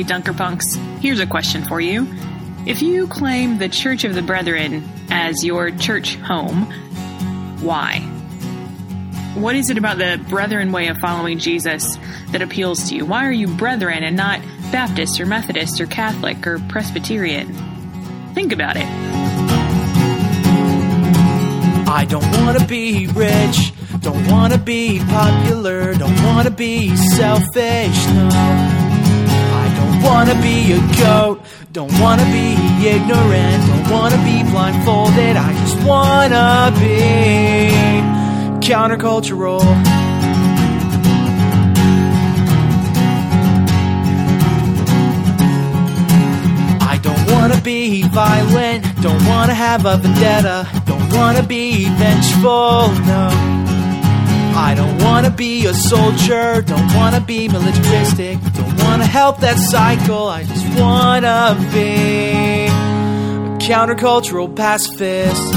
Hey, Dunker Punks, here's a question for you. If you claim the Church of the Brethren as your church home, why? What is it about the Brethren way of following Jesus that appeals to you? Why are you Brethren and not Baptist or Methodist or Catholic or Presbyterian? Think about it. I don't wanna be rich, don't wanna be popular, don't wanna be selfish, no. Wanna be a goat, don't wanna be ignorant, don't wanna be blindfolded, I just wanna be countercultural. I don't wanna be violent, don't wanna have a vendetta, don't wanna be vengeful, no. I don't wanna be a soldier, don't wanna be militaristic, don't wanna help that cycle, I just wanna be a countercultural pacifist.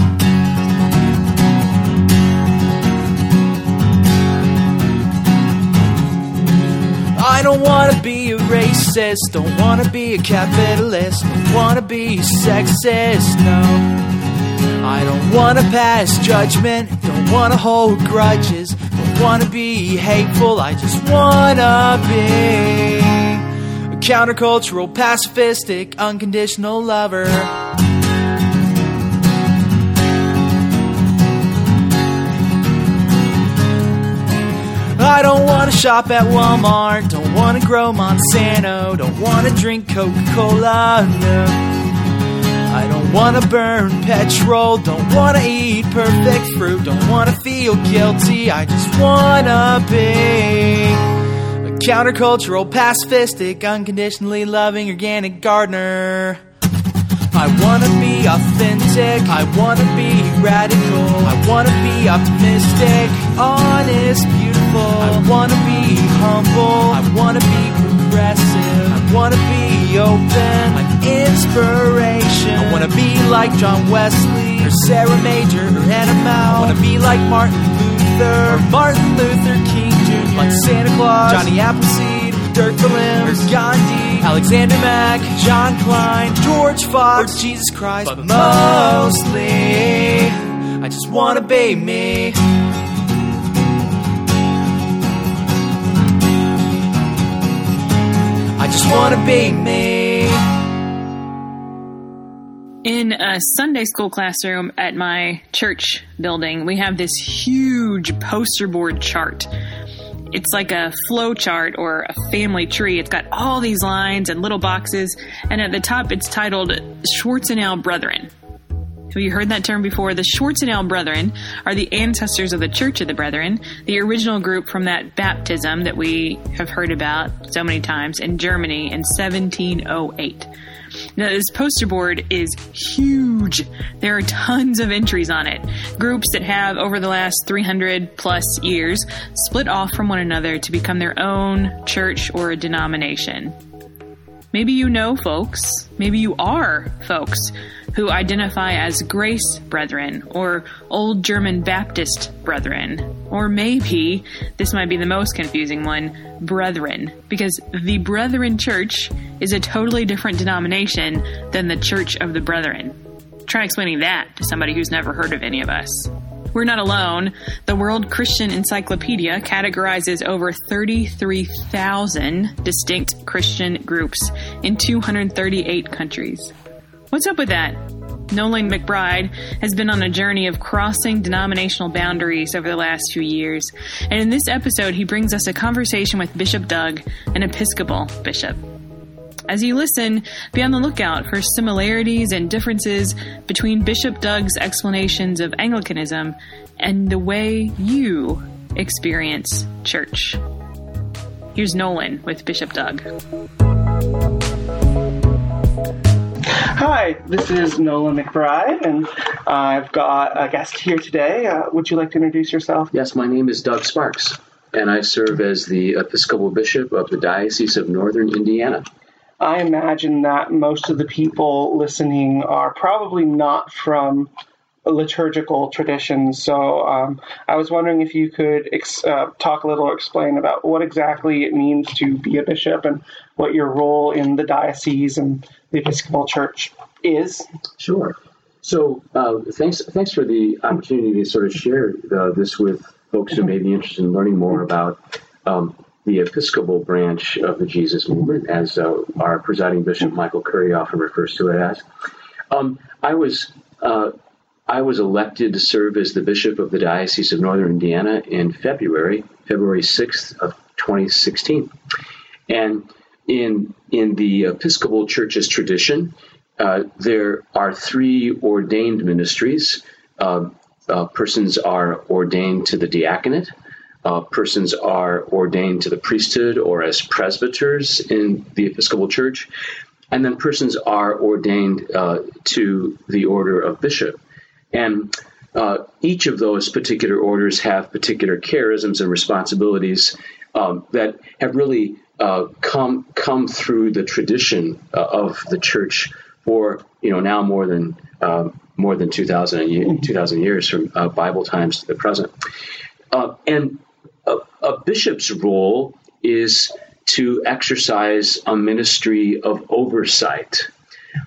I don't wanna be a racist, don't wanna be a capitalist, don't wanna be sexist, no. I don't wanna pass judgment, don't wanna hold grudges, wanna be hateful, I just wanna be a countercultural, pacifistic, unconditional lover. I don't wanna shop at Walmart, don't wanna grow Monsanto, don't wanna drink Coca Cola, no. I don't wanna burn petrol, don't wanna eat perfect fruit, don't wanna feel guilty, I just wanna be a countercultural, pacifistic, unconditionally loving organic gardener. I wanna be authentic, I wanna be radical, I wanna be optimistic, honest, beautiful. I wanna be humble, I wanna be progressive, wanna be open, an inspiration. I wanna be like John Wesley, or Sarah Major, or Anna Mow. I wanna be like Martin Luther, or Martin Luther King Jr., like Santa Claus, Johnny Appleseed, Dirk Berlin, or Gandhi, Alexander Mack, John Kline, George Fox, or Jesus Christ. But mostly, I just wanna be me. Just wanna be me. In a Sunday school classroom at my church building, we have this huge poster board chart. It's like a flow chart or a family tree. It's got all these lines and little boxes, and at the top it's titled Schwarzenau Brethren. Have you heard that term before? The Schwarzenau Brethren are the ancestors of the Church of the Brethren, the original group from that baptism that we have heard about so many times in Germany in 1708. Now, this poster board is huge. There are tons of entries on it. Groups that have, over the last 300 plus years, split off from one another to become their own church or denomination. Maybe you know folks, maybe you are folks who identify as Grace Brethren or Old German Baptist Brethren. Or maybe, this might be the most confusing one, Brethren, because the Brethren Church is a totally different denomination than the Church of the Brethren. Try explaining that to somebody who's never heard of any of us. We're not alone. The World Christian Encyclopedia categorizes over 33,000 distinct Christian groups in 238 countries. What's up with that? Nolan McBride has been on a journey of crossing denominational boundaries over the last few years, and in this episode, he brings us a conversation with Bishop Doug, an Episcopal bishop. As you listen, be on the lookout for similarities and differences between Bishop Doug's explanations of Anglicanism and the way you experience church. Here's Nolan with Bishop Doug. Hi, this is Nolan McBride, and I've got a guest here today. Uh, would you like to introduce yourself? Yes, my name is Doug Sparks, and I serve as the Episcopal Bishop of the Diocese of Northern Indiana. I imagine that most of the people listening are probably not from liturgical traditions. So um, I was wondering if you could ex- uh, talk a little or explain about what exactly it means to be a bishop and what your role in the diocese and the Episcopal Church is. Sure. So uh, thanks thanks for the opportunity to sort of share uh, this with folks who may be interested in learning more about um, the Episcopal branch of the Jesus movement, as uh, our presiding bishop Michael Curry often refers to it as. Um, I was uh, I was elected to serve as the bishop of the Diocese of Northern Indiana in February, February 6th of 2016. And in, in the Episcopal Church's tradition, uh, there are three ordained ministries. Uh, uh, persons are ordained to the diaconate, uh, persons are ordained to the priesthood or as presbyters in the Episcopal Church, and then persons are ordained uh, to the order of bishop. And uh, each of those particular orders have particular charisms and responsibilities um, that have really uh, come come through the tradition uh, of the church for you know now more than um, more than 2000, 2000 years from uh, Bible times to the present. Uh, and a, a bishop's role is to exercise a ministry of oversight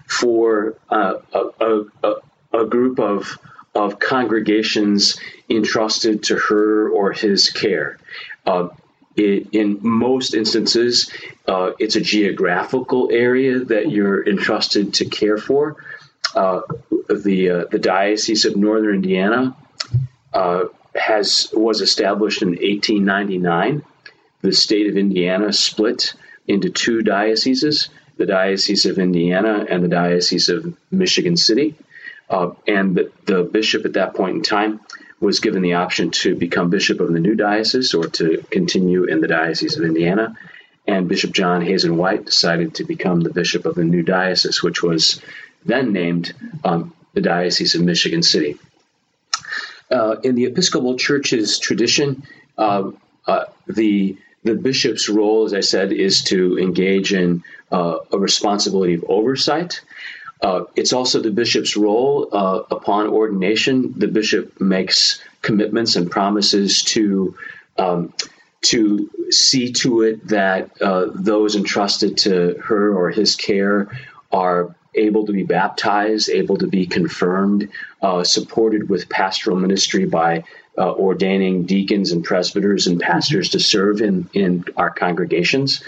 for uh, a, a, a, group of, of congregations entrusted to her or his care. Uh, it, in most instances, uh, it's a geographical area that you're entrusted to care for. Uh, the uh, the Diocese of Northern Indiana uh, has was established in 1899. The state of Indiana split into two dioceses: the Diocese of Indiana and the Diocese of Michigan City. Uh, and the, the, bishop at that point in time was given the option to become bishop of the new diocese or to continue in the Diocese of Indiana. And Bishop John Hazen White decided to become the bishop of the new diocese, which was then named um, the Diocese of Michigan City. Uh, in the Episcopal Church's tradition, uh, uh, the the bishop's role, as I said, is to engage in uh, a responsibility of oversight. Uh, it's also the bishop's role uh, upon ordination. The bishop makes commitments and promises to um, to see to it that those entrusted to her or his care are able to be baptized, able to be confirmed, uh, supported with pastoral ministry by uh, ordaining deacons and presbyters and pastors to serve in, in our congregations.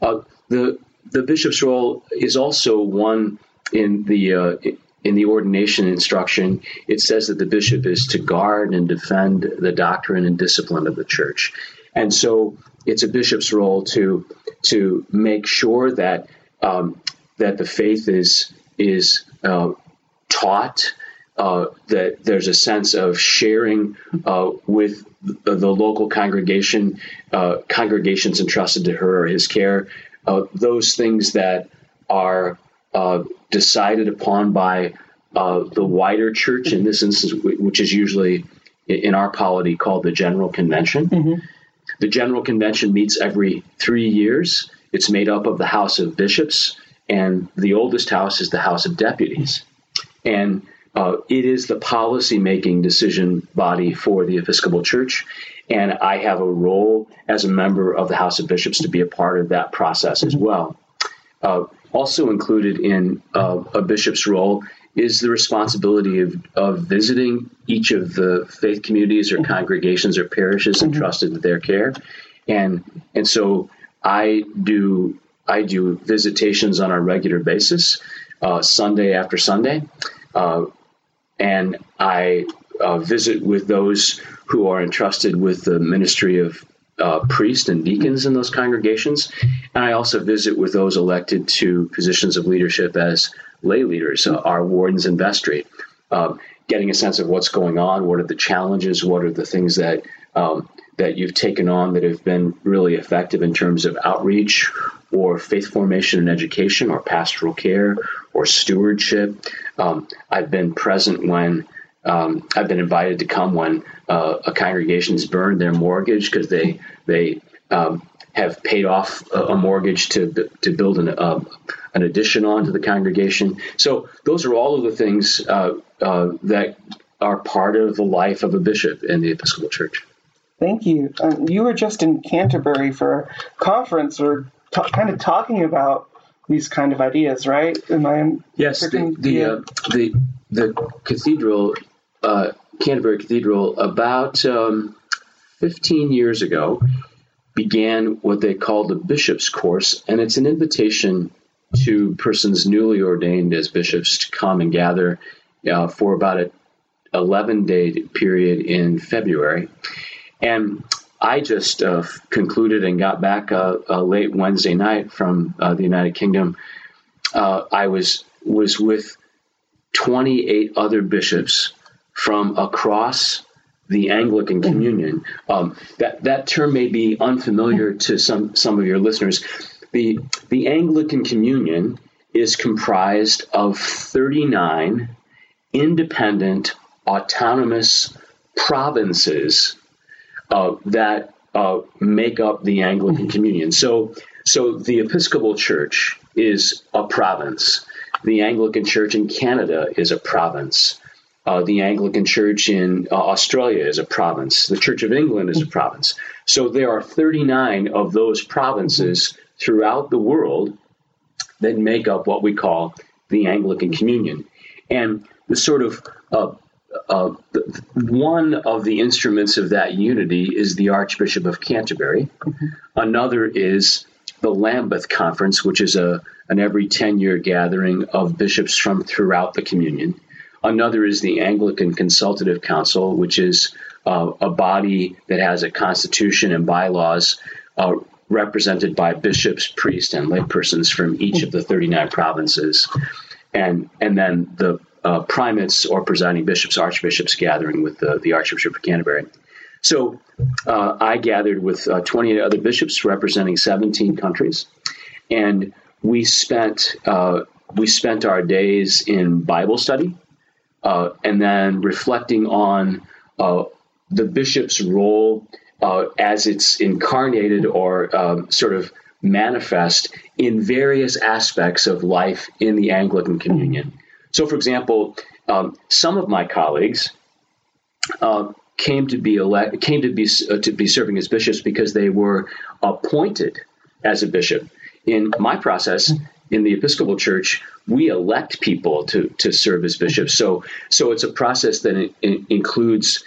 Uh, the the bishop's role is also one in the uh, in the ordination instruction. It says that the bishop is to guard and defend the doctrine and discipline of the church, and so it's a bishop's role to to make sure that um, that the faith is is uh, taught. Uh, that there's a sense of sharing uh, with the, the, local congregation, uh, congregations entrusted to her or his care, uh, those things that are uh, decided upon by the wider church, in this instance, which is usually in our polity called the General Convention. Mm-hmm. The General Convention meets every three years. It's made up of the House of Bishops, and the oldest house is the House of Deputies. And uh, it is the policy making decision body for the Episcopal Church. And I have a role as a member of the House of Bishops to be a part of that process as well. Uh, also included in uh, a bishop's role is the responsibility of, of visiting each of the faith communities or congregations or parishes entrusted to their care. And, and so I do I do visitations on a regular basis, uh, Sunday after Sunday, uh, and I uh, visit with those who are entrusted with the ministry of uh, priests and deacons in those congregations, and I also visit with those elected to positions of leadership as lay leaders, uh, our wardens and vestry, um, getting a sense of what's going on, what are the challenges, what are the things that um, that you've taken on that have been really effective in terms of outreach or faith formation and education or pastoral care or stewardship. Um, I've been present when um, I've been invited to come when uh, a congregation has burned their mortgage because they they um, have paid off a, a, mortgage to to build an uh, an addition onto the congregation. So those are all of the things uh, uh that are part of the life of a bishop in the Episcopal Church. Thank you. Um, you were just in Canterbury for a conference or t- kind of talking about these kind of ideas, right? Am I yes, the the, uh, the, the cathedral, uh, Canterbury Cathedral, about um, 15 years ago, began what they called the bishop's course, and it's an invitation to persons newly ordained as bishops to come and gather uh, for about a 11 day period in February. And I just uh, concluded and got back uh, uh late Wednesday night from uh, the United Kingdom. Uh, I was was with 28 other bishops from across the Anglican Communion. Um, that that term may be unfamiliar to some some of your listeners. The the Anglican Communion is comprised of 39 independent autonomous provinces uh, that uh, make up the Anglican Communion. So, so the Episcopal Church is a province. The Anglican Church in Canada is a province. Uh, the Anglican Church in uh, Australia is a province. The Church of England is a province. So there are 39 of those provinces throughout the world that make up what we call the Anglican Communion. And the sort of uh, uh, one of the instruments of that unity is the Archbishop of Canterbury. Mm-hmm. Another is the Lambeth Conference, which is a an every ten year gathering of bishops from throughout the communion. Another is the Anglican Consultative Council, which is uh, a body that has a constitution and bylaws uh, represented by bishops, priests, and laypersons from each of the 39 provinces. And, and then the uh, primates or presiding bishops, archbishops gathering with the, the Archbishop of Canterbury. So uh, I gathered with uh, 28 other bishops representing 17 countries, and we spent uh, we spent our days in Bible study, uh, and then reflecting on uh, the bishop's role as it's incarnated or um, sort of manifest in various aspects of life in the Anglican Communion. So, for example, um, some of my colleagues uh, came to be elect, came to be uh, to be serving as bishops because they were appointed as a bishop. In my process, in the Episcopal Church, we elect people to to serve as bishops. So, so it's a process that it, it includes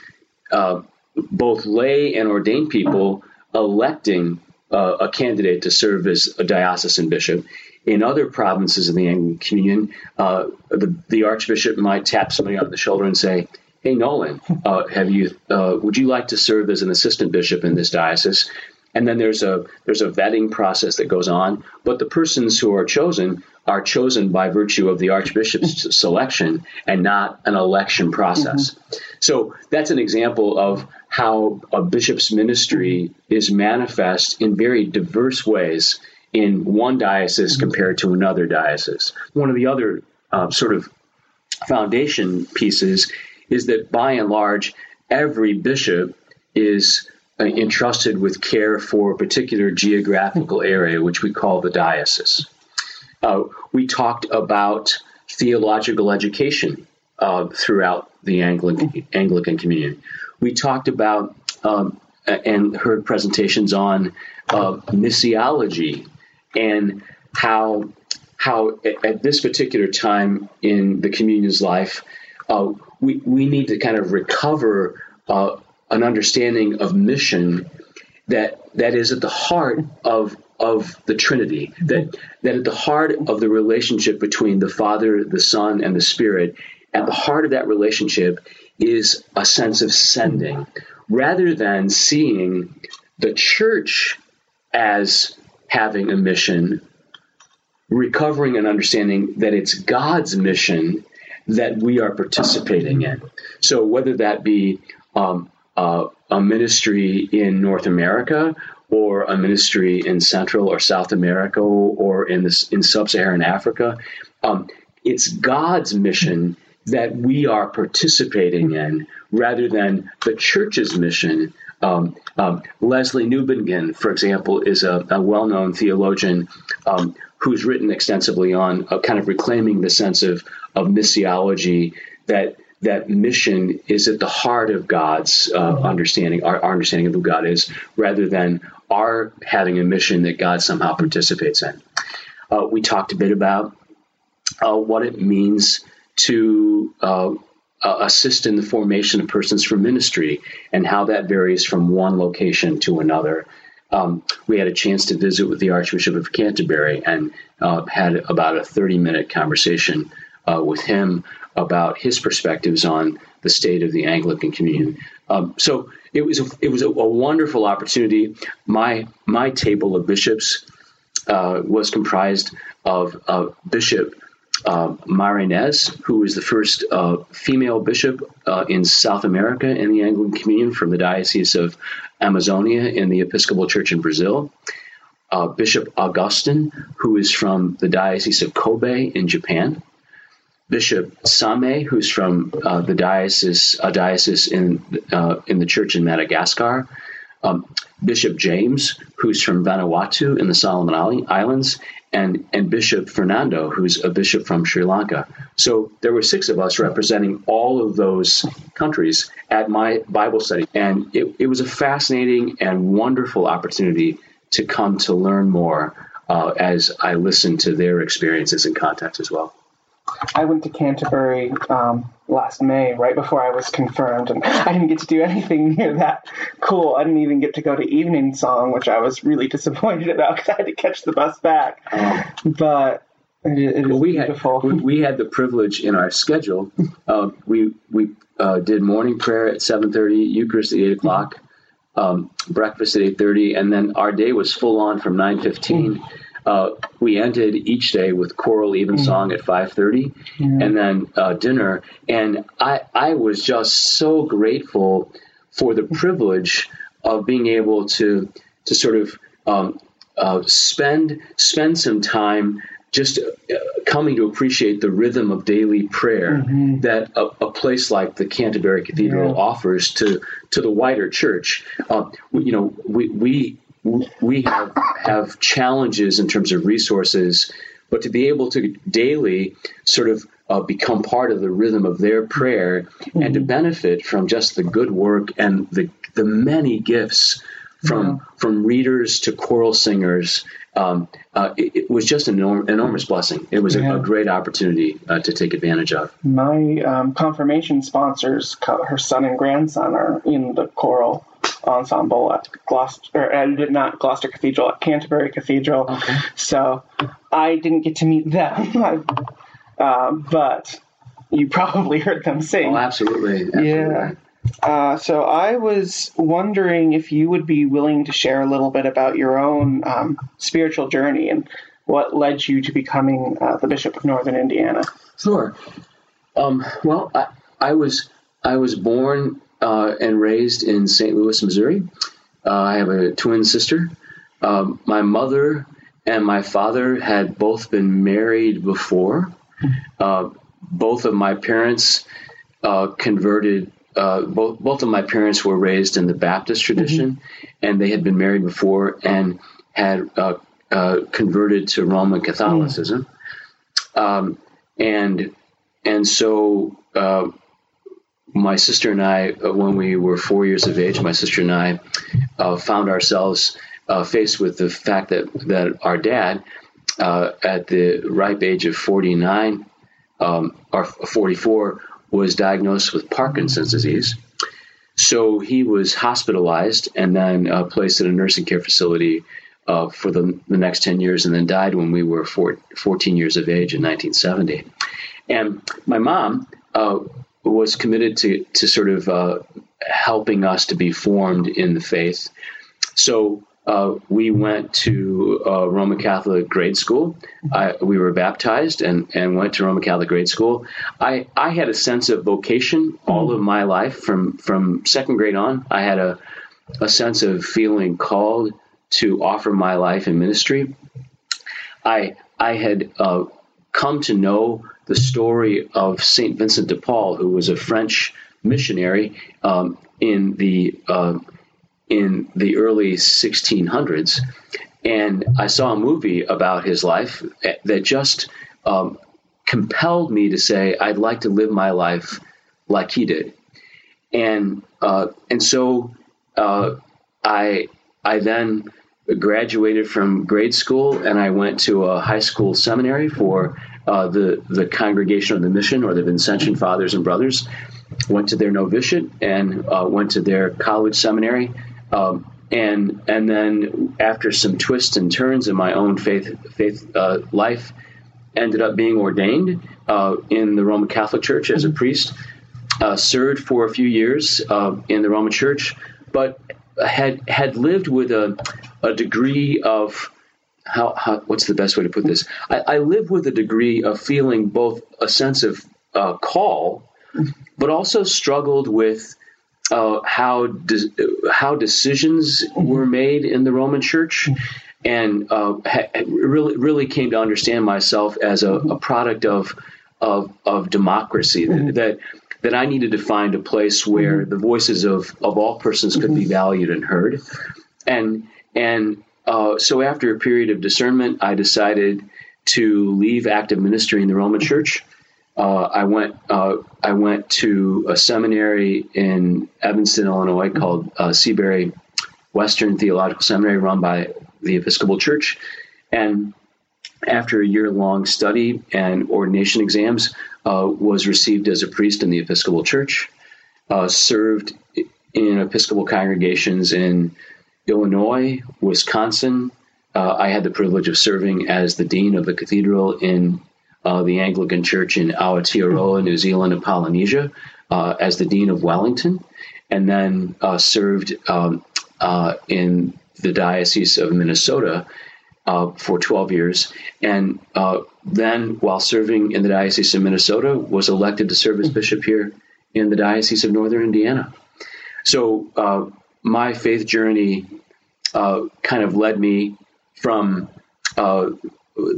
uh, both lay and ordained people electing uh, a candidate to serve as a diocesan bishop. In other provinces of the Anglican Communion, uh, the, the, Archbishop might tap somebody on the shoulder and say, "Hey, Nolan, uh, have you? Uh, would you like to serve as an assistant bishop in this diocese?" And then there's a there's a vetting process that goes on. But the persons who are chosen are chosen by virtue of the Archbishop's selection and not an election process. Mm-hmm. So that's an example of how a bishop's ministry is manifest in very diverse ways in one diocese compared to another diocese. One of the other uh, sort of foundation pieces is that by and large, every bishop is uh, entrusted with care for a particular geographical area, which we call the diocese. Uh, we talked about theological education uh, throughout the Anglican, Anglican Communion. We talked about um, and heard presentations on uh, missiology and how how at this particular time in the communion's life, uh, we we need to kind of recover uh, an understanding of mission that that is at the heart of of the Trinity. That that at the heart of the relationship between the Father, the Son, and the Spirit, at the heart of that relationship is a sense of sending, rather than seeing the church as having a mission, recovering and understanding that it's God's mission that we are participating in. So whether that be um, uh, a ministry in North America or a ministry in Central or South America or in this in Sub-Saharan Africa, um, it's God's mission that we are participating in rather than the church's mission um, um, Lesslie Newbigin, for example, is a, a well known theologian um, who's written extensively on uh, kind of reclaiming the sense of, of missiology that that mission is at the heart of God's uh, understanding, our, our, understanding of who God is, rather than our having a mission that God somehow participates in. Uh, we talked a bit about uh, what it means to uh, assist in the formation of persons for ministry and how that varies from one location to another. Um, we had a chance to visit with the Archbishop of Canterbury and uh, had about a 30 minute conversation uh, with him about his perspectives on the state of the Anglican Communion. Um, so it was a, it was a, a, wonderful opportunity. My my table of bishops uh, was comprised of a Bishop uh, Marinez, who was the first uh, female bishop uh, in South America in the Anglican Communion from the Diocese of Amazonia in the Episcopal Church in Brazil. Uh, bishop Augustine, who is from the Diocese of Kobe in Japan. Bishop Same, who's from uh, the diocese, a diocese in uh, in the church in Madagascar. Um, Bishop James, who's from Vanuatu in the Solomon Islands, and, and Bishop Fernando, who's a bishop from Sri Lanka. So there were six of us representing all of those countries at my Bible study. And it, it was a fascinating and wonderful opportunity to come to learn more uh, as I listened to their experiences and context as well. I went to Canterbury um, last May, right before I was confirmed, and I didn't get to do anything near that cool. I didn't even get to go to evening song, which I was really disappointed about because I had to catch the bus back. But it, it well, we beautiful. Had, we had the privilege in our schedule. Uh, we we uh, did morning prayer at seven thirty, Eucharist at eight o'clock, um, breakfast at eight thirty, and then our day was full on from nine fifteen. Uh, we ended each day with choral evensong mm. at 5.30 mm. and then uh, dinner and I, I was just so grateful for the privilege of being able to to sort of um, uh, spend spend some time just uh, coming to appreciate the rhythm of daily prayer mm-hmm. that a, a, place like the Canterbury Cathedral yeah. offers to to the wider church. Uh, you know, we we we have have challenges in terms of resources, but to be able to daily sort of uh, become part of the rhythm of their prayer mm-hmm. and to mm-hmm. benefit from just the good work and the the many gifts from yeah. from readers to choral singers. Um, uh, it, it, was just an enorm- enormous blessing. It was yeah. a, a, great opportunity uh, to take advantage of. My um, confirmation sponsors, her son and grandson, are in the choral ensemble at Gloucester, or not Gloucester Cathedral, at Canterbury Cathedral. Okay. So I didn't get to meet them, uh, but you probably heard them sing. Oh, absolutely. absolutely. Yeah. Uh, so I was wondering if you would be willing to share a little bit about your own um, spiritual journey and what led you to becoming uh, the Bishop of Northern Indiana. Sure. Um, well, I, I, was I was born uh, and raised in St. Louis, Missouri. Uh, I have a twin sister. Um, my mother and my father had both been married before. Uh, both of my parents uh, converted. Uh, both both of my parents were raised in the Baptist tradition, mm-hmm. and they had been married before and had converted to Roman Catholicism. Mm-hmm. Um, and and so uh, my sister and I, uh, when we were four years of age, my sister and I uh, found ourselves uh, faced with the fact that, that our dad, uh, at the ripe age of 49 um, or 44, was diagnosed with Parkinson's disease. So he was hospitalized and then uh, placed in a nursing care facility uh, for the, the next 10 years and then died when we were four, 14 years of age in 1970. And my mom was committed to to sort of uh, helping us to be formed in the faith. So uh, we went to uh, Roman Catholic grade school. I, we were baptized and, and went to Roman Catholic grade school. I, I had a sense of vocation all of my life from, from second grade on. I had a, a sense of feeling called to offer my life in ministry. I, I had uh, come to know the story of Saint Vincent de Paul, who was a French missionary um, in the uh, in the early 1600s, and I saw a movie about his life that just um, compelled me to say I'd like to live my life like he did, and uh, and so uh, I I then graduated from grade school and I went to a high school seminary for uh, the the Congregation of the Mission or the Vincentian Fathers and Brothers. Went to their novitiate and uh, went to their college seminary. Um, and and then after some twists and turns in my own faith faith uh, life, ended up being ordained uh, in the Roman Catholic Church as a priest. Uh, served for a few years uh, in the Roman Church, but had had lived with a, a degree of how, how, what's the best way to put this? I, I, live with a degree of feeling both a sense of uh, call, but also struggled with uh, how de- how decisions were made in the Roman Church, and uh, ha- really really came to understand myself as a, a product of of of democracy. That that I needed to find a place where mm-hmm. the voices of, of all persons could mm-hmm. be valued and heard. And and uh, so after a period of discernment, I decided to leave active ministry in the Roman Church. Uh, I went uh, I went to a seminary in Evanston, Illinois, called uh, Seabury Western Theological Seminary, run by the Episcopal Church. And after a year long study and ordination exams, uh, was received as a priest in the Episcopal Church, uh, served in Episcopal congregations in Illinois, Wisconsin. Uh, I had the privilege of serving as the dean of the cathedral in uh, the Anglican Church in Aotearoa, New Zealand, and Polynesia, uh, as the dean of Wellington, and then served um, in the Diocese of Minnesota uh, for 12 years, and uh, then, while serving in the Diocese of Minnesota, was elected to serve as bishop here in the Diocese of Northern Indiana. So, uh, my faith journey uh, kind of led me from uh,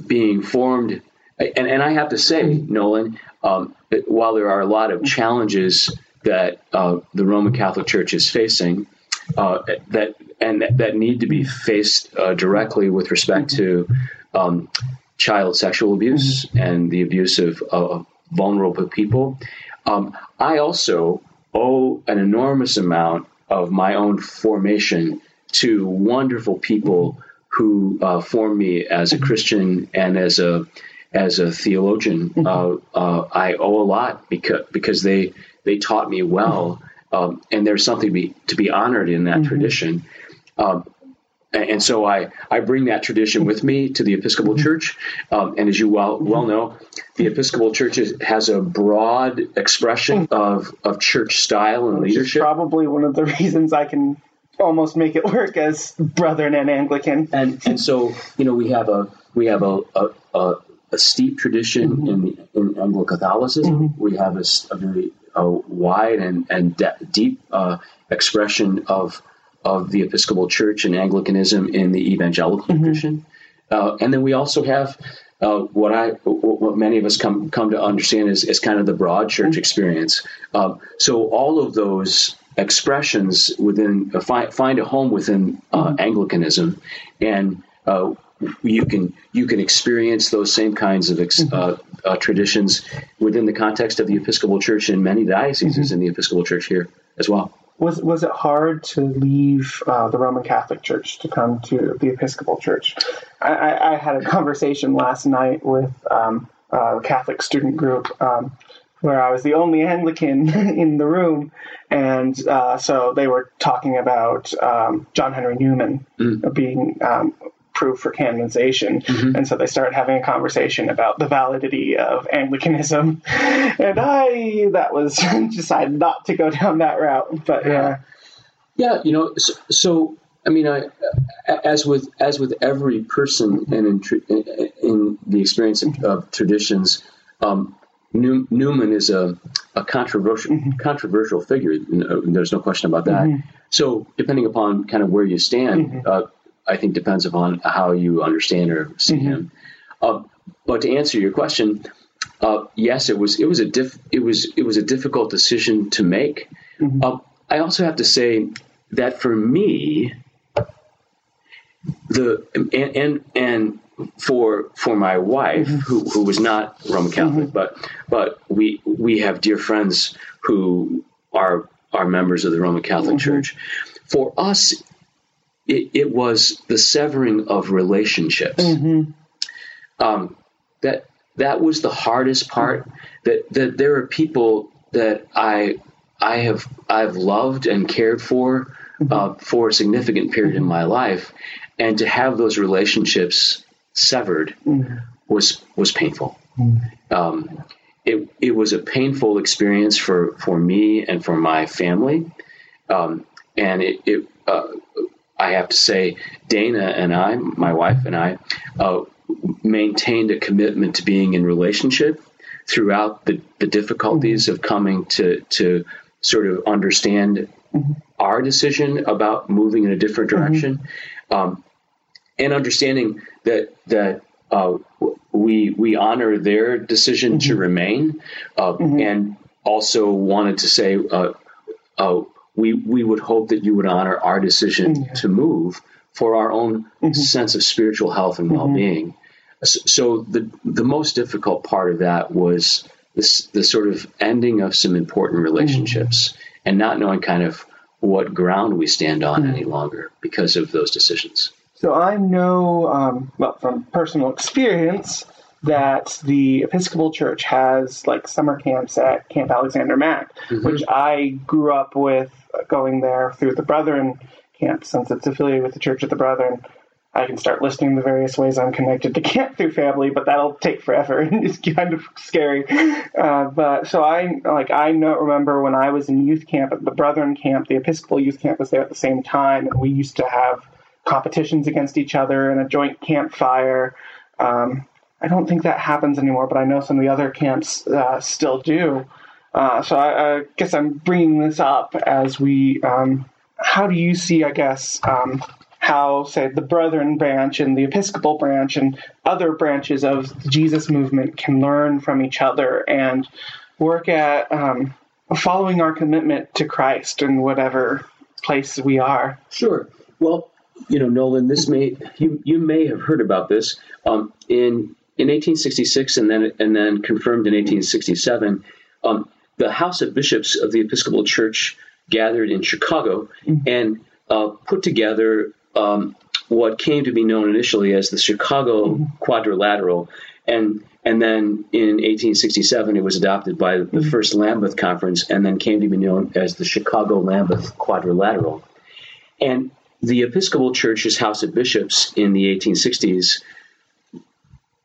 being formed, and, and, I have to say, Nolan, um, while there are a lot of challenges that uh, the Roman Catholic Church is facing, that and that need to be faced uh, directly with respect to um, child sexual abuse and the abuse of, of vulnerable people. Um, I also owe an enormous amount of my own formation to wonderful people who uh, formed me as a Christian and as a as a theologian. Mm-hmm. Uh, uh, I owe a lot because because they they taught me well, um, and there's something to be, to be honored in that mm-hmm. tradition. Um, and so I, I bring that tradition with me to the Episcopal. Church. Um, and as you well, well know, the Episcopal Church is, has a broad expression of, of church style and Which leadership. probably one of the reasons I can almost make it work as Brethren and Anglican. And, and so, you know, we have a, we have a, a, a, a steep tradition mm-hmm. in, in Anglo Catholicism. Mm-hmm. We have a, a very a wide and, and de- deep uh, expression of of the Episcopal Church and Anglicanism in the evangelical mm-hmm. tradition. Uh, and then we also have uh, what I what many of us come come to understand is, is kind of the broad church mm-hmm. experience. Uh, so all of those expressions within uh, find find a home within uh, mm-hmm. Anglicanism, and uh, you can you can experience those same kinds of ex, mm-hmm. traditions within the context of the Episcopal Church in many dioceses mm-hmm. in the Episcopal Church here as well was was it hard to leave uh, the Roman Catholic Church to come to the Episcopal Church? I, I, I had a conversation last night with um, a Catholic student group um, where I was the only Anglican in the room, and uh, so they were talking about um, John Henry Newman mm. being um, proof for canonization. Mm-hmm. And so they started having a conversation about the validity of Anglicanism. And I, that was, decided not to go down that route. But yeah. Yeah, you know, so, so I mean, I, as with as with every person and in, in, the experience of, of traditions, um, New, Newman is a, a controversial mm-hmm. controversial figure. There's no question about that. Mm-hmm. So, depending upon kind of where you stand, mm-hmm. uh, I think depends upon how you understand or see mm-hmm. him. Uh, but to answer your question, uh, yes, it was it was a diff, it was it was a difficult decision to make. Mm-hmm. Uh, I also have to say that for me, the and and, and for for my wife, who, who was not Roman Catholic, but but we we have dear friends who are are members of the Roman Catholic Church. For us, it, it was the severing of relationships. Um, that that was the hardest part. That that there are people that I I have I've loved and cared for uh, for a significant period in my life, and to have those relationships severed was was painful. Um, it it was a painful experience for for me and for my family, um, and it. it uh, I have to say, Dana and I, my wife and I, uh, maintained a commitment to being in relationship throughout the, the difficulties of coming to to sort of understand our decision about moving in a different direction, um, and understanding that that uh, we we honor their decision to remain, uh, and also wanted to say. We, we would hope that you would honor our decision mm-hmm. to move for our own mm-hmm. sense of spiritual health and mm-hmm. well-being. S- So the the most difficult part of that was this the sort of ending of some important relationships and not knowing kind of what ground we stand on any longer because of those decisions. So I know, um, well, from personal experience, that the Episcopal Church has like summer camps at Camp Alexander Mack, which I grew up with going there through the Brethren camp since it's affiliated with the Church of the Brethren. I can start listing the various ways I'm connected to camp through family, but that'll take forever and it's kind of scary. Uh, but so I like I know remember when I was in youth camp at the Brethren camp, the Episcopal youth camp was there at the same time, and we used to have competitions against each other and a joint campfire. Um, I don't think that happens anymore, but I know some of the other camps uh, still do. Uh, so I, I guess I'm bringing this up as we. Um, how do you see, I guess, um, how, say, the Brethren branch and the Episcopal branch and other branches of the Jesus movement can learn from each other and work at um, following our commitment to Christ in whatever place we are? Sure. Well, you know, Nolan, this may you you may have heard about this um, in in 1866 and then and then confirmed in 1867. Um, the House of Bishops of the Episcopal Church gathered in Chicago and uh, put together um, what came to be known initially as the Chicago Quadrilateral, and and then in 1867 it was adopted by the first Lambeth Conference, and then came to be known as the Chicago Lambeth Quadrilateral. And the Episcopal Church's House of Bishops in the 1860s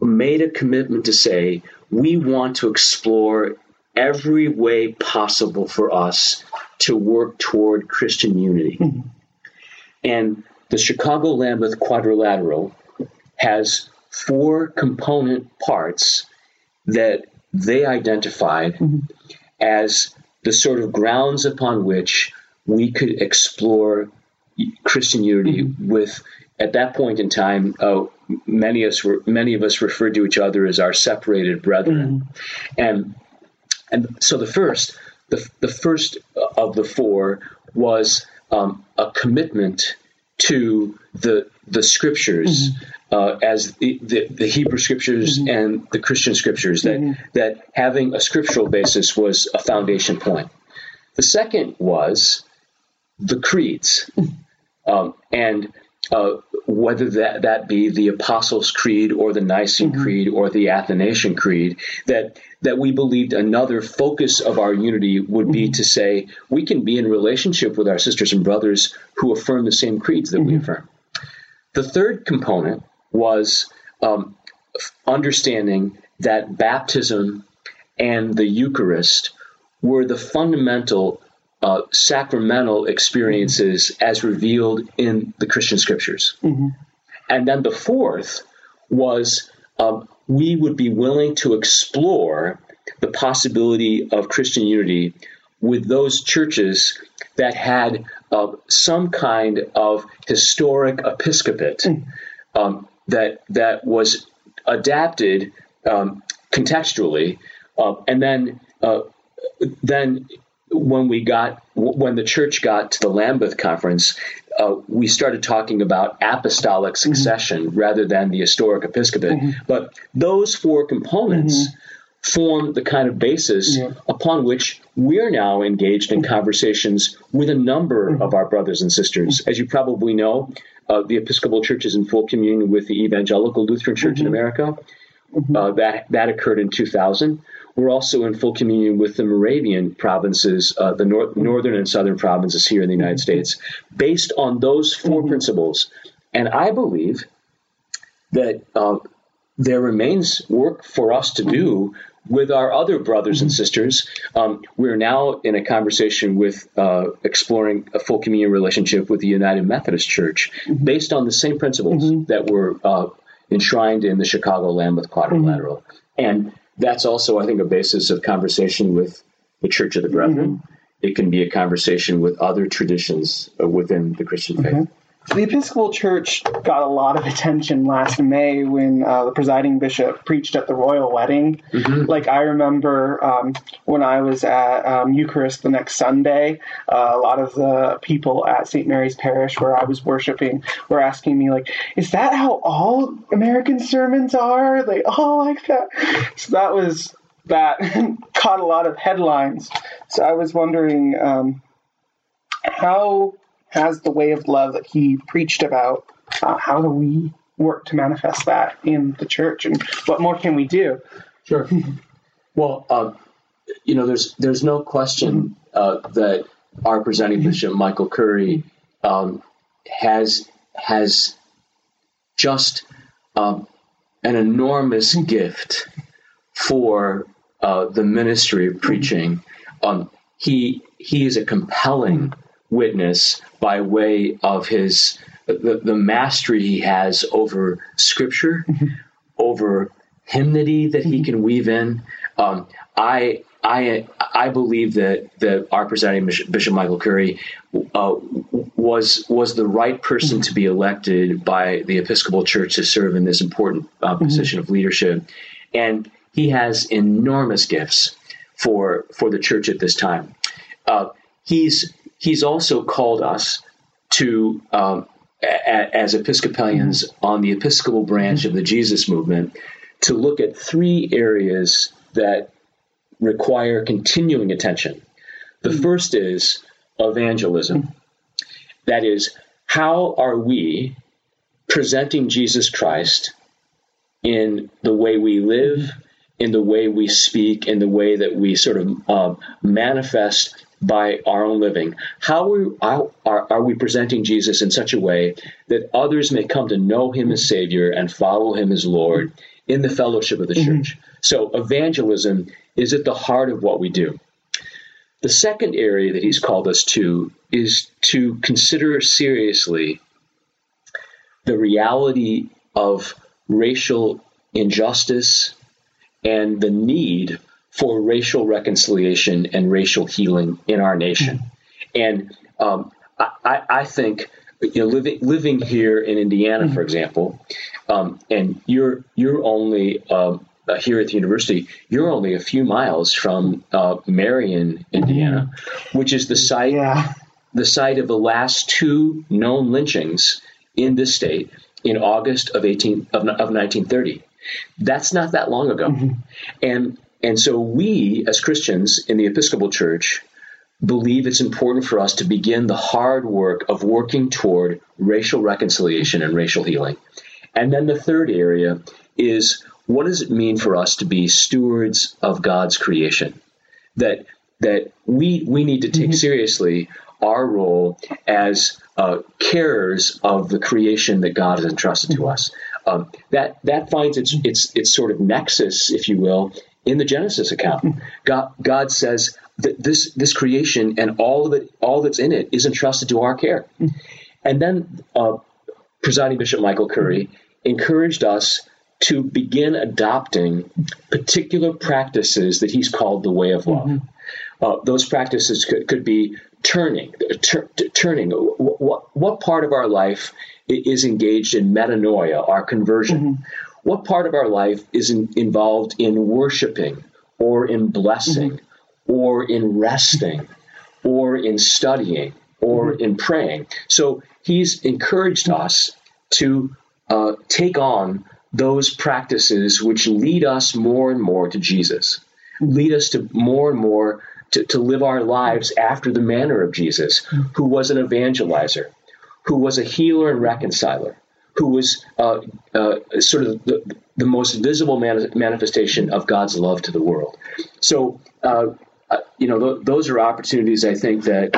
made a commitment to say, we want to explore every way possible for us to work toward Christian unity. Mm-hmm. And the Chicago Lambeth Quadrilateral has four component parts that they identified mm-hmm. as the sort of grounds upon which we could explore Christian unity mm-hmm. with at that point in time uh, many of us were, many of us referred to each other as our separated brethren. And and so the first the, the first of the four was um, a commitment to the the scriptures uh, as the, the, the Hebrew scriptures and the Christian scriptures that that having a scriptural basis was a foundation point. The second was the creeds, um, and uh, whether that, that be the Apostles' Creed or the Nicene Creed or the Athanasian Creed, that that we believed another focus of our unity would be to say we can be in relationship with our sisters and brothers who affirm the same creeds that we affirm. The third component was um, understanding that baptism and the Eucharist were the fundamental uh, sacramental experiences as revealed in the Christian scriptures. And then the fourth was um, we would be willing to explore the possibility of Christian unity with those churches that had uh, some kind of historic episcopate um, that that was adapted um, contextually, uh, and then uh, then when we got when the church got to the Lambeth conference, uh, we started talking about apostolic Mm-hmm. succession rather than the historic episcopate. But those four components form the kind of basis Mm-hmm. Yeah. upon which we're now engaged in conversations with a number Mm-hmm. of our brothers and sisters. As you probably know, uh, the Episcopal Church is in full communion with the Evangelical Lutheran Church Mm-hmm. in America. Uh, that that occurred in 2000. We're also in full communion with the Moravian provinces, uh, the nor- northern and southern provinces here in the United States, based on those 4 principles. And I believe that uh, there remains work for us to do with our other brothers and sisters. Um, we're now in a conversation with uh, exploring a full communion relationship with the United Methodist Church based on the same principles that were uh, enshrined in the Chicago Lambeth Quadrilateral. Mm-hmm. And that's also, I think, a basis of conversation with the Church of the Brethren. Mm-hmm. It can be a conversation with other traditions uh, within the Christian faith. Mm-hmm. The Episcopal Church got a lot of attention last May when uh, the presiding bishop preached at the royal wedding. Like I remember um, when I was at um, Eucharist the next Sunday, uh, a lot of the people at St. Mary's Parish where I was worshiping were asking me like, "Is that how all American sermons are? They all like that?" So that was that caught a lot of headlines. So I was wondering. Um, how has the way of love that he preached about, uh, how do we work to manifest that in the church, and what more can we do? Sure. well, uh, you know, there's there's no question uh, that our presenting bishop Michael Curry um, has has just um, an enormous gift for uh, the ministry of preaching. Um, he he is a compelling witness by way of his the, the mastery he has over scripture, over hymnody that he can weave in. Um, I I I believe that that our presiding bishop, Michael Curry uh, was was the right person to be elected by the Episcopal Church to serve in this important uh, position of leadership, and he has enormous gifts for for the church at this time. Uh, he's he's also called us to um, a, as Episcopalians on the Episcopal branch of the Jesus movement to look at three areas that require continuing attention. The first is evangelism. That is, how are we presenting Jesus Christ in the way we live, in the way we speak, in the way that we sort of uh, manifest by our own living? How are, how are, are we presenting Jesus in such a way that others may come to know him as Savior and follow him as Lord in the fellowship of the mm-hmm. church? So, evangelism is at the heart of what we do. The second area that he's called us to is to consider seriously the reality of racial injustice and the need for racial reconciliation and racial healing in our nation. And um, I, I, think you know living living here in Indiana, for example, um, and you're you're only um, uh, here at the university, you're only a few miles from uh, Marion, Indiana, which is the site Yeah, the site of the last two known lynchings in this state in August of 18 of, of 1930. That's not that long ago, and and so we as Christians in the Episcopal Church believe it's important for us to begin the hard work of working toward racial reconciliation and racial healing. And then the third area is what does it mean for us to be stewards of God's creation? That that we we need to take seriously our role as uh, carers of the creation that God has entrusted to us. Um, that that finds its its its sort of nexus, if you will, in the Genesis account. Hmm. God God says that this this creation and all of it, all that's in it, is entrusted to our care. Hmm. And then uh, presiding Bishop Michael Curry hmm. encouraged us to begin adopting particular practices that he's called the way of love. Uh, those practices could, could be turning, tur- t- turning. What, what, what part of our life is engaged in metanoia, our conversion? What part of our life is in, involved in worshiping or in blessing mm-hmm. or in resting or in studying or mm-hmm. in praying? So he's encouraged mm-hmm. us to uh, take on those practices which lead us more and more to Jesus, lead us to more and more to, to live our lives after the manner of Jesus, who was an evangelizer, who was a healer and reconciler, who was uh, uh, sort of the, the most visible man- manifestation of God's love to the world. So, uh, uh you know, th- those are opportunities I think that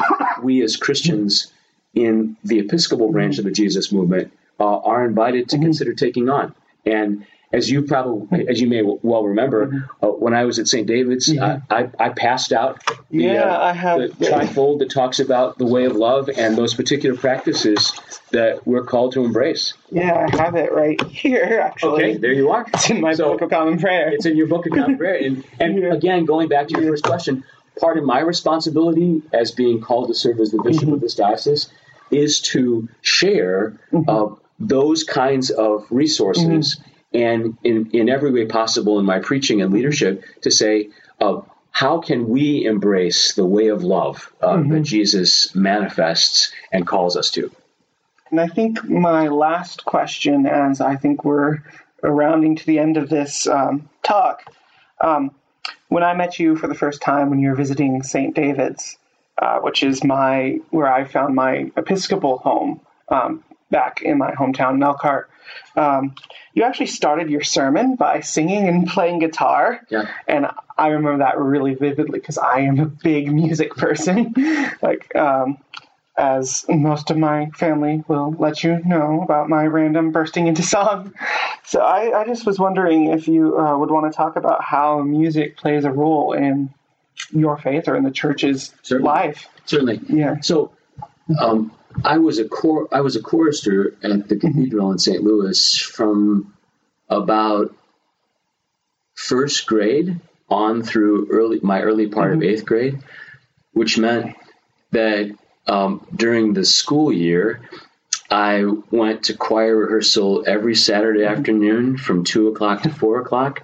we as Christians in the Episcopal branch of the Jesus movement uh, are invited to mm-hmm. consider taking on. And as you probably, as you may well remember, mm-hmm. uh, when I was at St. David's, mm-hmm. I, I, passed out the, yeah, uh, I have, the trifold that talks about the way of love and those particular practices that we're called to embrace. Yeah, I have it right here, actually. Okay, there you are. It's in my so, Book of Common Prayer. It's in your Book of Common Prayer. And, and yeah. again, going back to your first question, part of my responsibility as being called to serve as the bishop mm-hmm. of this diocese is to share mm-hmm. uh, those kinds of resources mm-hmm and in, in every way possible in my preaching and leadership to say, uh, how can we embrace the way of love uh, mm-hmm. that Jesus manifests and calls us to? And I think my last question, as I think we're rounding to the end of this um, talk, um, when I met you for the first time when you were visiting St. David's, uh, which is my where I found my Episcopal home um, back in my hometown, Elkhart, um, you actually started your sermon by singing and playing guitar. Yeah. And I remember that really vividly because I am a big music person. like, um, as most of my family will let you know about my random bursting into song. So I, I just was wondering if you uh, would want to talk about how music plays a role in your faith or in the church's Certainly. life. Certainly. Yeah. So, um, I was a cor- I was a chorister at the cathedral in St. Louis from about first grade on through early my early part mm-hmm. of eighth grade, which meant that um, during the school year, I went to choir rehearsal every Saturday mm-hmm. afternoon from two o'clock to four o'clock,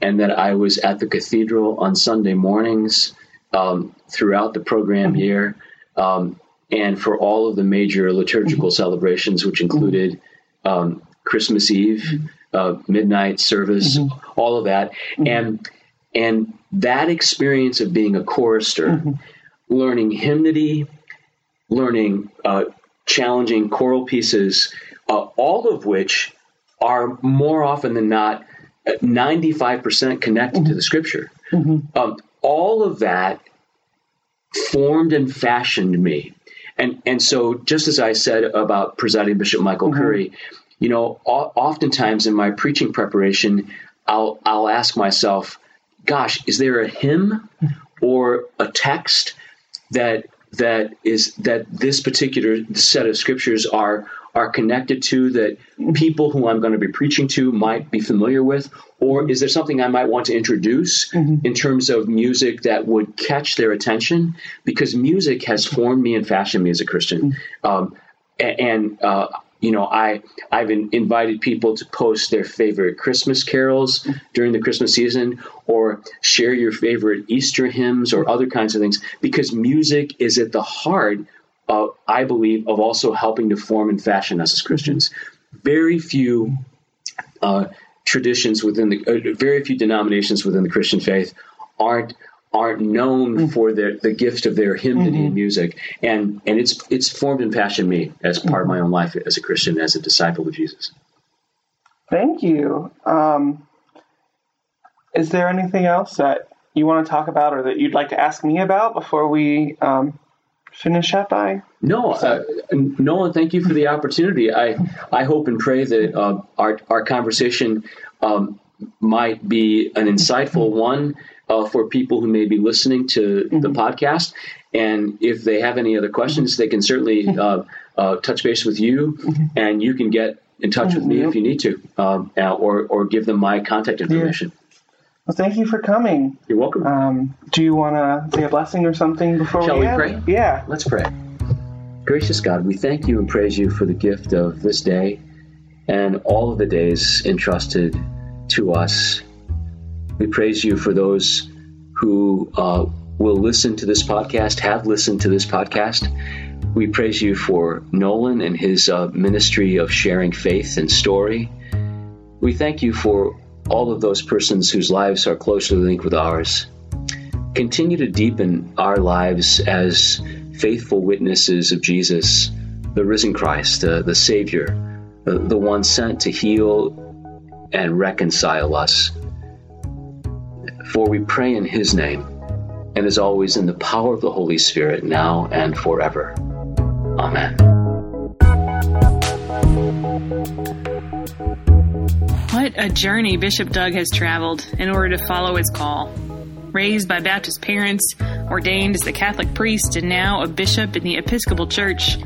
and that I was at the cathedral on Sunday mornings um, throughout the program mm-hmm. year. Um, and for all of the major liturgical mm-hmm. celebrations, which included um, Christmas Eve, mm-hmm. uh, midnight service, mm-hmm. all of that, mm-hmm. and and that experience of being a chorister, mm-hmm. learning hymnody, learning uh, challenging choral pieces, uh, all of which are more often than not 95% connected to mm-hmm. the scripture. Um, all of that formed and fashioned me. And and so just as I said about presiding Bishop Michael mm-hmm. Curry, you know, o- oftentimes in my preaching preparation, I'll I'll ask myself, gosh, is there a hymn or a text that that is that this particular set of scriptures are are connected to that people who I'm going to be preaching to might be familiar with? Or is there something I might want to introduce mm-hmm. in terms of music that would catch their attention? Because music has formed me and fashioned me as a Christian. Mm-hmm. Um, and, uh, you know, I I've in, invited people to post their favorite Christmas carols during the Christmas season, or share your favorite Easter hymns, or other kinds of things, because music is at the heart uh, I believe, of also helping to form and fashion us as Christians. Very few uh, traditions within the, uh, very few denominations within the Christian faith aren't aren't known mm-hmm. for their the gift of their hymnody mm-hmm. and music, and and it's it's formed and fashioned me as part mm-hmm. of my own life as a Christian, as a disciple of Jesus. Thank you. Um, is there anything else that you want to talk about or that you'd like to ask me about before we um, finish up I No, uh, Nolan, thank you for the opportunity. I I hope and pray that uh, our our conversation um, might be an insightful one uh, for people who may be listening to mm-hmm. the podcast. And if they have any other questions, they can certainly uh, uh, touch base with you, mm-hmm. and you can get in touch with me if you need to, um, or or give them my contact information. Yeah. Well, thank you for coming. You're welcome. Um, do you want to say a blessing or something before Shall we, we pray? Yeah. Let's pray. Gracious God, we thank you and praise you for the gift of this day and all of the days entrusted to us. We praise you for those who uh, will listen to this podcast, have listened to this podcast. We praise you for Nolan and his uh, ministry of sharing faith and story. We thank you for all of those persons whose lives are closely linked with ours. Continue to deepen our lives as faithful witnesses of Jesus, the risen Christ, uh, the Savior, the, the one sent to heal and reconcile us. For we pray in His name, and as always in the power of the Holy Spirit, now and forever. Amen. What a journey Bishop Doug has traveled in order to follow his call. Raised by Baptist parents, ordained as the Catholic priest, and now a bishop in the Episcopal Church,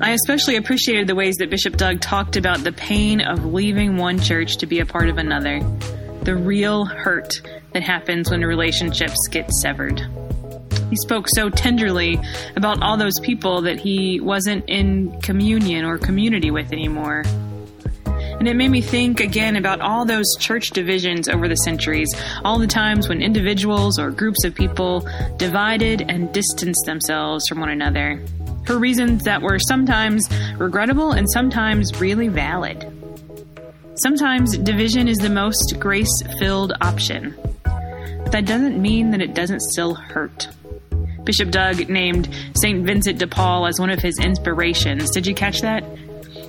I especially appreciated the ways that Bishop Doug talked about the pain of leaving one church to be a part of another, the real hurt that happens when relationships get severed. He spoke so tenderly about all those people that he wasn't in communion or community with anymore. And it made me think again about all those church divisions over the centuries, all the times when individuals or groups of people divided and distanced themselves from one another for reasons that were sometimes regrettable and sometimes really valid. Sometimes division is the most grace filled option. But that doesn't mean that it doesn't still hurt. Bishop Doug named St. Vincent de Paul as one of his inspirations. Did you catch that?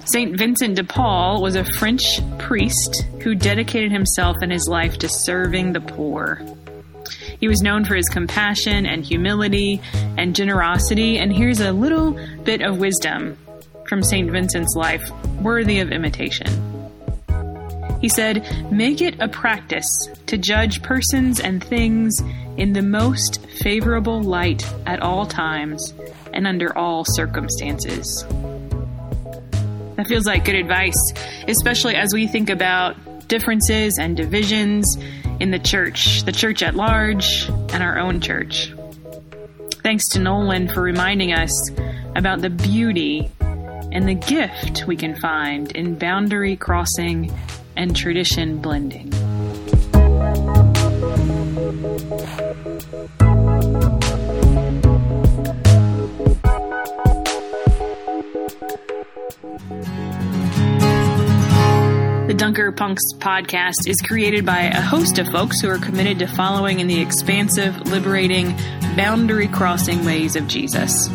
St. Vincent de Paul was a French priest who dedicated himself and his life to serving the poor. He was known for his compassion and humility and generosity, and here's a little bit of wisdom from St. Vincent's life worthy of imitation. He said, Make it a practice to judge persons and things in the most favorable light at all times and under all circumstances. That feels like good advice, especially as we think about differences and divisions in the church, the church at large, and our own church. Thanks to Nolan for reminding us about the beauty and the gift we can find in boundary crossing and tradition blending. The Dunker Punks podcast is created by a host of folks who are committed to following in the expansive, liberating, boundary crossing ways of Jesus.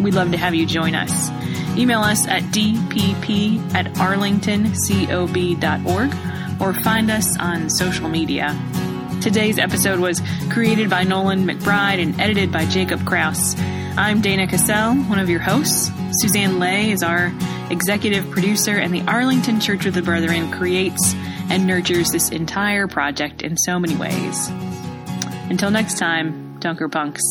We'd love to have you join us. Email us at dpp at arlingtoncob.org or find us on social media. Today's episode was created by Nolan McBride and edited by Jacob Kraus. I'm Dana Cassell, one of your hosts. Suzanne Lay is our executive producer, and the Arlington Church of the Brethren creates and nurtures this entire project in so many ways. Until next time, Dunker Punks.